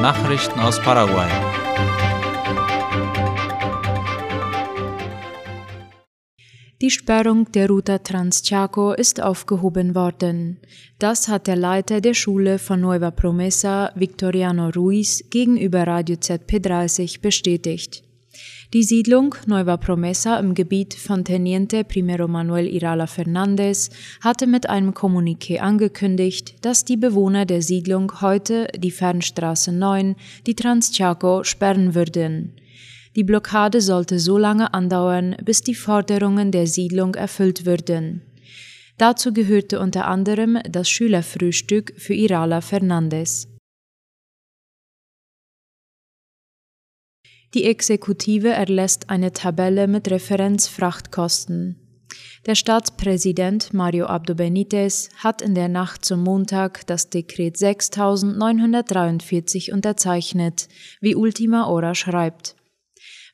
Nachrichten aus Paraguay. Die Sperrung der Ruta Transchaco ist aufgehoben worden. Das hat der Leiter der Schule von Nueva Promesa, Victoriano Ruiz, gegenüber Radio ZP30 bestätigt. Die Siedlung Nueva Promesa im Gebiet von Teniente Primero Manuel Irala Fernandez hatte mit einem Kommuniqué angekündigt, dass die Bewohner der Siedlung heute die Fernstraße 9, die Transchaco, sperren würden. Die Blockade sollte so lange andauern, bis die Forderungen der Siedlung erfüllt würden. Dazu gehörte unter anderem das Schülerfrühstück für Irala Fernandez. Die Exekutive erlässt eine Tabelle mit Referenzfrachtkosten. Der Staatspräsident Mario Abdo Benitez hat in der Nacht zum Montag das Dekret 6943 unterzeichnet, wie Ultima Hora schreibt.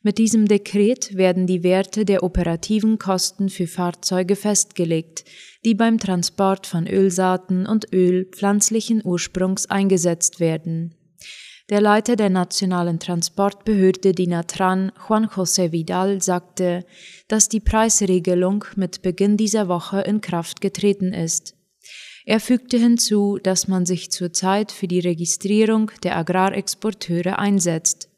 Mit diesem Dekret werden die Werte der operativen Kosten für Fahrzeuge festgelegt, die beim Transport von Ölsaaten und Öl pflanzlichen Ursprungs eingesetzt werden. Der Leiter der nationalen Transportbehörde Dinatran, Juan José Vidal, sagte, dass die Preisregelung mit Beginn dieser Woche in Kraft getreten ist. Er fügte hinzu, dass man sich zurzeit für die Registrierung der Agrarexporteure einsetzt.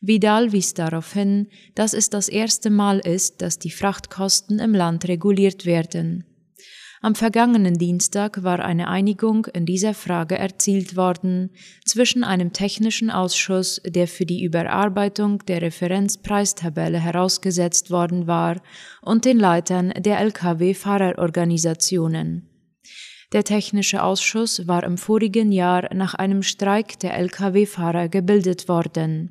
Vidal wies darauf hin, dass es das erste Mal ist, dass die Frachtkosten im Land reguliert werden. Am vergangenen Dienstag war eine Einigung in dieser Frage erzielt worden zwischen einem technischen Ausschuss, der für die Überarbeitung der Referenzpreistabelle herausgesetzt worden war, und den Leitern der Lkw-Fahrerorganisationen. Der Technische Ausschuss war im vorigen Jahr nach einem Streik der Lkw-Fahrer gebildet worden.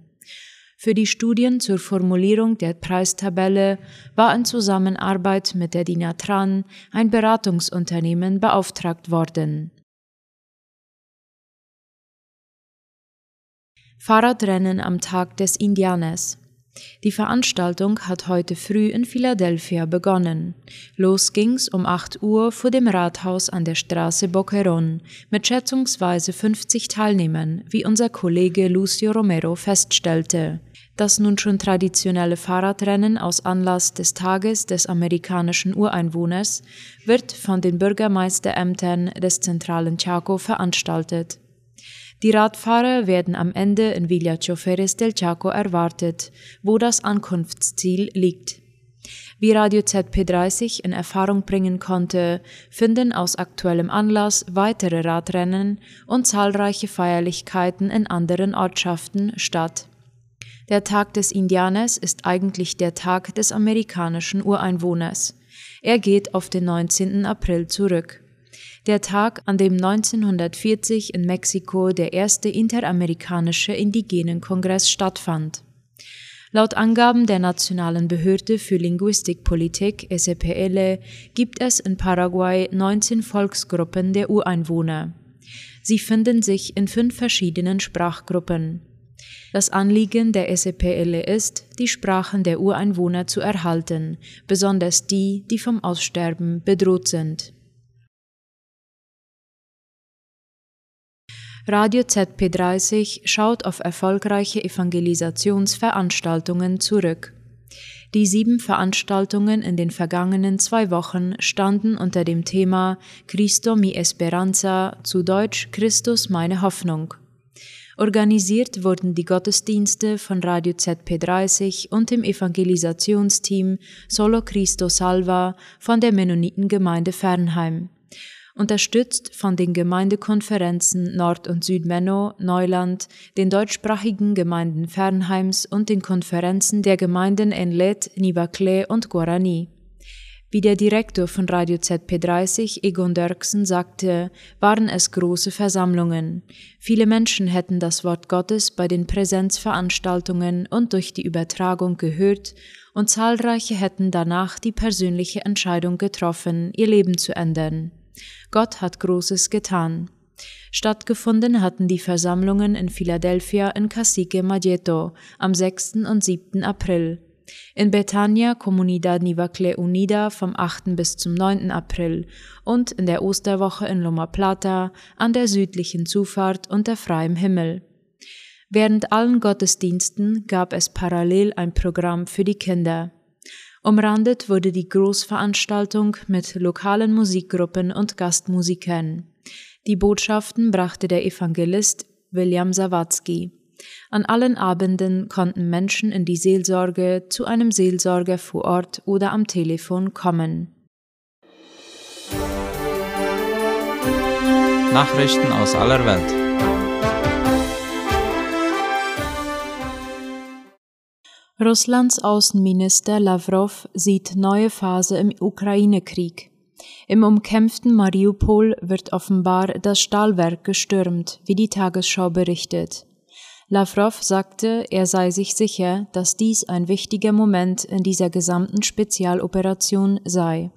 Für die Studien zur Formulierung der Preistabelle war in Zusammenarbeit mit der Dinatran ein Beratungsunternehmen beauftragt worden. Fahrradrennen am Tag des Indianers. Die Veranstaltung hat heute früh in Philadelphia begonnen. Los ging's um 8 Uhr vor dem Rathaus an der Straße Boquerón mit schätzungsweise 50 Teilnehmern, wie unser Kollege Lucio Romero feststellte. Das nun schon traditionelle Fahrradrennen aus Anlass des Tages des amerikanischen Ureinwohners wird von den Bürgermeisterämtern des zentralen Chaco veranstaltet. Die Radfahrer werden am Ende in Villa Choferes del Chaco erwartet, wo das Ankunftsziel liegt. Wie Radio ZP30 in Erfahrung bringen konnte, finden aus aktuellem Anlass weitere Radrennen und zahlreiche Feierlichkeiten in anderen Ortschaften statt. Der Tag des Indianers ist eigentlich der Tag des amerikanischen Ureinwohners. Er geht auf den 19. April zurück. Der Tag, an dem 1940 in Mexiko der erste interamerikanische Indigenenkongress stattfand. Laut Angaben der Nationalen Behörde für Linguistikpolitik SEPL gibt es in Paraguay 19 Volksgruppen der Ureinwohner. Sie finden sich in fünf verschiedenen Sprachgruppen. Das Anliegen der SEPL ist, die Sprachen der Ureinwohner zu erhalten, besonders die, die vom Aussterben bedroht sind. Radio ZP30 schaut auf erfolgreiche Evangelisationsveranstaltungen zurück. Die sieben Veranstaltungen in den vergangenen zwei Wochen standen unter dem Thema Cristo mi Esperanza, zu Deutsch Christus meine Hoffnung. Organisiert wurden die Gottesdienste von Radio ZP30 und dem Evangelisationsteam Solo Cristo Salva von der Mennonitengemeinde Fernheim. Unterstützt von den Gemeindekonferenzen Nord- und Südmenno, Neuland, den deutschsprachigen Gemeinden Fernheims und den Konferenzen der Gemeinden Enlet, Nivaclé und Guarani. Wie der Direktor von Radio ZP30, Egon Dörksen, sagte, waren es große Versammlungen. Viele Menschen hätten das Wort Gottes bei den Präsenzveranstaltungen und durch die Übertragung gehört, und zahlreiche hätten danach die persönliche Entscheidung getroffen, ihr Leben zu ändern. Gott hat Großes getan. Stattgefunden hatten die Versammlungen in Philadelphia in Cacique Maggeto am 6. und 7. April. In Betania Comunidad Nivacle Unida vom 8. bis zum 9. April und in der Osterwoche in Loma Plata an der südlichen Zufahrt unter freiem Himmel. Während allen Gottesdiensten gab es parallel ein Programm für die Kinder. Umrandet wurde die Großveranstaltung mit lokalen Musikgruppen und Gastmusikern. Die Botschaften brachte der Evangelist William Sawatzki. An allen Abenden konnten Menschen in die Seelsorge zu einem Seelsorger vor Ort oder am Telefon kommen. Nachrichten aus aller Welt. Russlands Außenminister Lavrov sieht neue Phase im Ukraine-Krieg. Im umkämpften Mariupol wird offenbar das Stahlwerk gestürmt, wie die Tagesschau berichtet. Lavrov sagte, er sei sich sicher, dass dies ein wichtiger Moment in dieser gesamten Spezialoperation sei.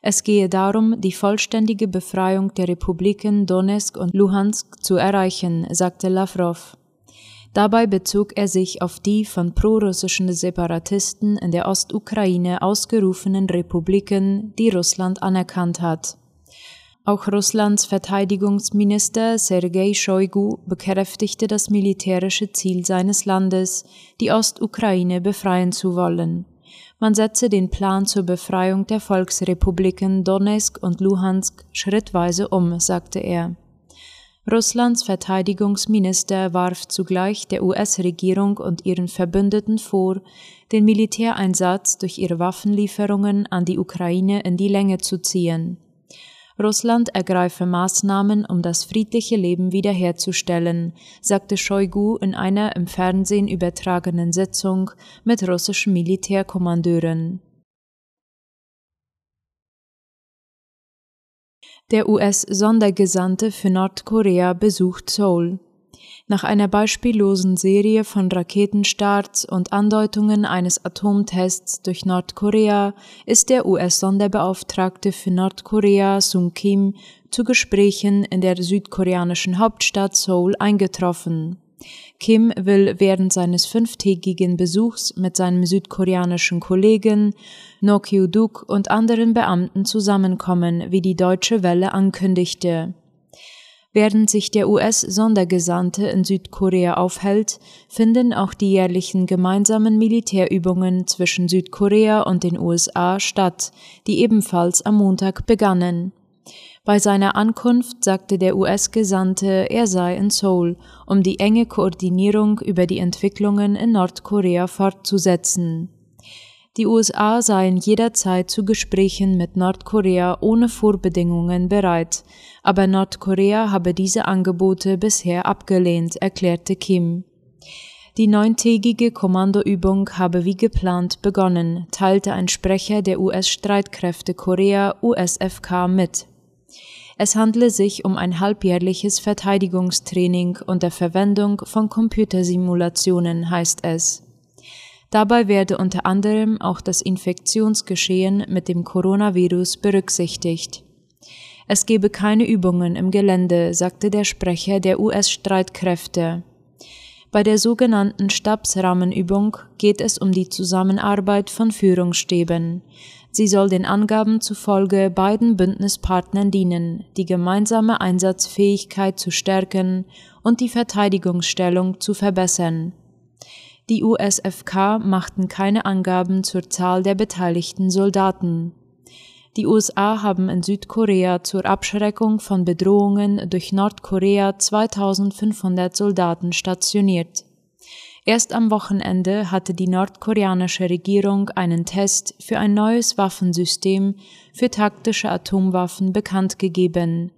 Es gehe darum, die vollständige Befreiung der Republiken Donetsk und Luhansk zu erreichen, sagte Lavrov. Dabei bezog er sich auf die von prorussischen Separatisten in der Ostukraine ausgerufenen Republiken, die Russland anerkannt hat. Auch Russlands Verteidigungsminister Sergei Shoigu bekräftigte das militärische Ziel seines Landes, die Ostukraine befreien zu wollen. Man setze den Plan zur Befreiung der Volksrepubliken Donetsk und Luhansk schrittweise um, sagte er. Russlands Verteidigungsminister warf zugleich der US-Regierung und ihren Verbündeten vor, den Militäreinsatz durch ihre Waffenlieferungen an die Ukraine in die Länge zu ziehen. Russland ergreife Maßnahmen, um das friedliche Leben wiederherzustellen, sagte Shoigu in einer im Fernsehen übertragenen Sitzung mit russischen Militärkommandeuren. Der US-Sondergesandte für Nordkorea besucht Seoul. Nach einer beispiellosen Serie von Raketenstarts und Andeutungen eines Atomtests durch Nordkorea ist der US-Sonderbeauftragte für Nordkorea Sung Kim zu Gesprächen in der südkoreanischen Hauptstadt Seoul eingetroffen. Kim will während seines fünftägigen Besuchs mit seinem südkoreanischen Kollegen No Kyu-duk und anderen Beamten zusammenkommen, wie die Deutsche Welle ankündigte. Während sich der US-Sondergesandte in Südkorea aufhält, finden auch die jährlichen gemeinsamen Militärübungen zwischen Südkorea und den USA statt, die ebenfalls am Montag begannen. Bei seiner Ankunft sagte der US-Gesandte, er sei in Seoul, um die enge Koordinierung über die Entwicklungen in Nordkorea fortzusetzen. Die USA seien jederzeit zu Gesprächen mit Nordkorea ohne Vorbedingungen bereit, aber Nordkorea habe diese Angebote bisher abgelehnt, erklärte Kim. Die neuntägige Kommandoübung habe wie geplant begonnen, teilte ein Sprecher der US-Streitkräfte Korea USFK mit. Es handle sich um ein halbjährliches Verteidigungstraining unter Verwendung von Computersimulationen, heißt es. Dabei werde unter anderem auch das Infektionsgeschehen mit dem Coronavirus berücksichtigt. Es gebe keine Übungen im Gelände, sagte der Sprecher der US-Streitkräfte. Bei der sogenannten Stabsrahmenübung geht es um die Zusammenarbeit von Führungsstäben. Sie soll den Angaben zufolge beiden Bündnispartnern dienen, die gemeinsame Einsatzfähigkeit zu stärken und die Verteidigungsstellung zu verbessern. Die USFK machten keine Angaben zur Zahl der beteiligten Soldaten. Die USA haben in Südkorea zur Abschreckung von Bedrohungen durch Nordkorea 2500 Soldaten stationiert. Erst am Wochenende hatte die nordkoreanische Regierung einen Test für ein neues Waffensystem für taktische Atomwaffen bekannt gegeben.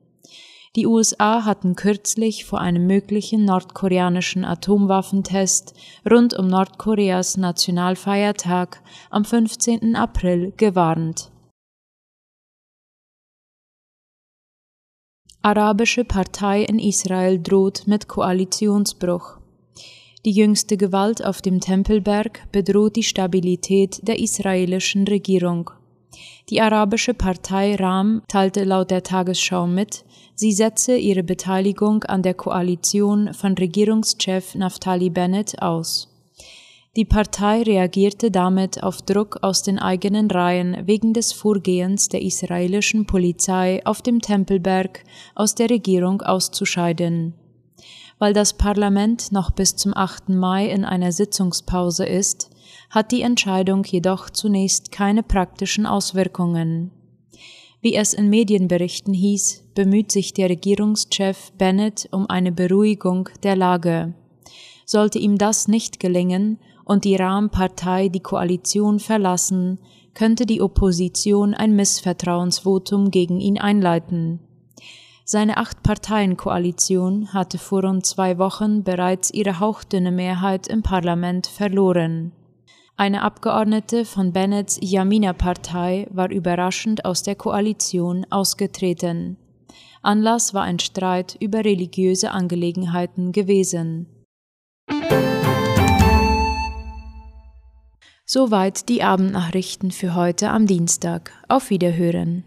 Die USA hatten kürzlich vor einem möglichen nordkoreanischen Atomwaffentest rund um Nordkoreas Nationalfeiertag am 15. April gewarnt. Arabische Partei in Israel droht mit Koalitionsbruch. Die jüngste Gewalt auf dem Tempelberg bedroht die Stabilität der israelischen Regierung. Die arabische Partei Ram teilte laut der Tagesschau mit, sie setze ihre Beteiligung an der Koalition von Regierungschef Naftali Bennett aus. Die Partei reagierte damit auf Druck aus den eigenen Reihen wegen des Vorgehens der israelischen Polizei auf dem Tempelberg aus der Regierung auszuscheiden. Weil das Parlament noch bis zum 8. Mai in einer Sitzungspause ist, hat die Entscheidung jedoch zunächst keine praktischen Auswirkungen. Wie es in Medienberichten hieß, bemüht sich der Regierungschef Bennett um eine Beruhigung der Lage. Sollte ihm das nicht gelingen und die Rahmenpartei die Koalition verlassen, könnte die Opposition ein Missvertrauensvotum gegen ihn einleiten. Seine Acht-Parteien-Koalition hatte vor rund zwei Wochen bereits ihre hauchdünne Mehrheit im Parlament verloren. Eine Abgeordnete von Bennets Yamina-Partei war überraschend aus der Koalition ausgetreten. Anlass war ein Streit über religiöse Angelegenheiten gewesen. Soweit die Abendnachrichten für heute am Dienstag. Auf Wiederhören.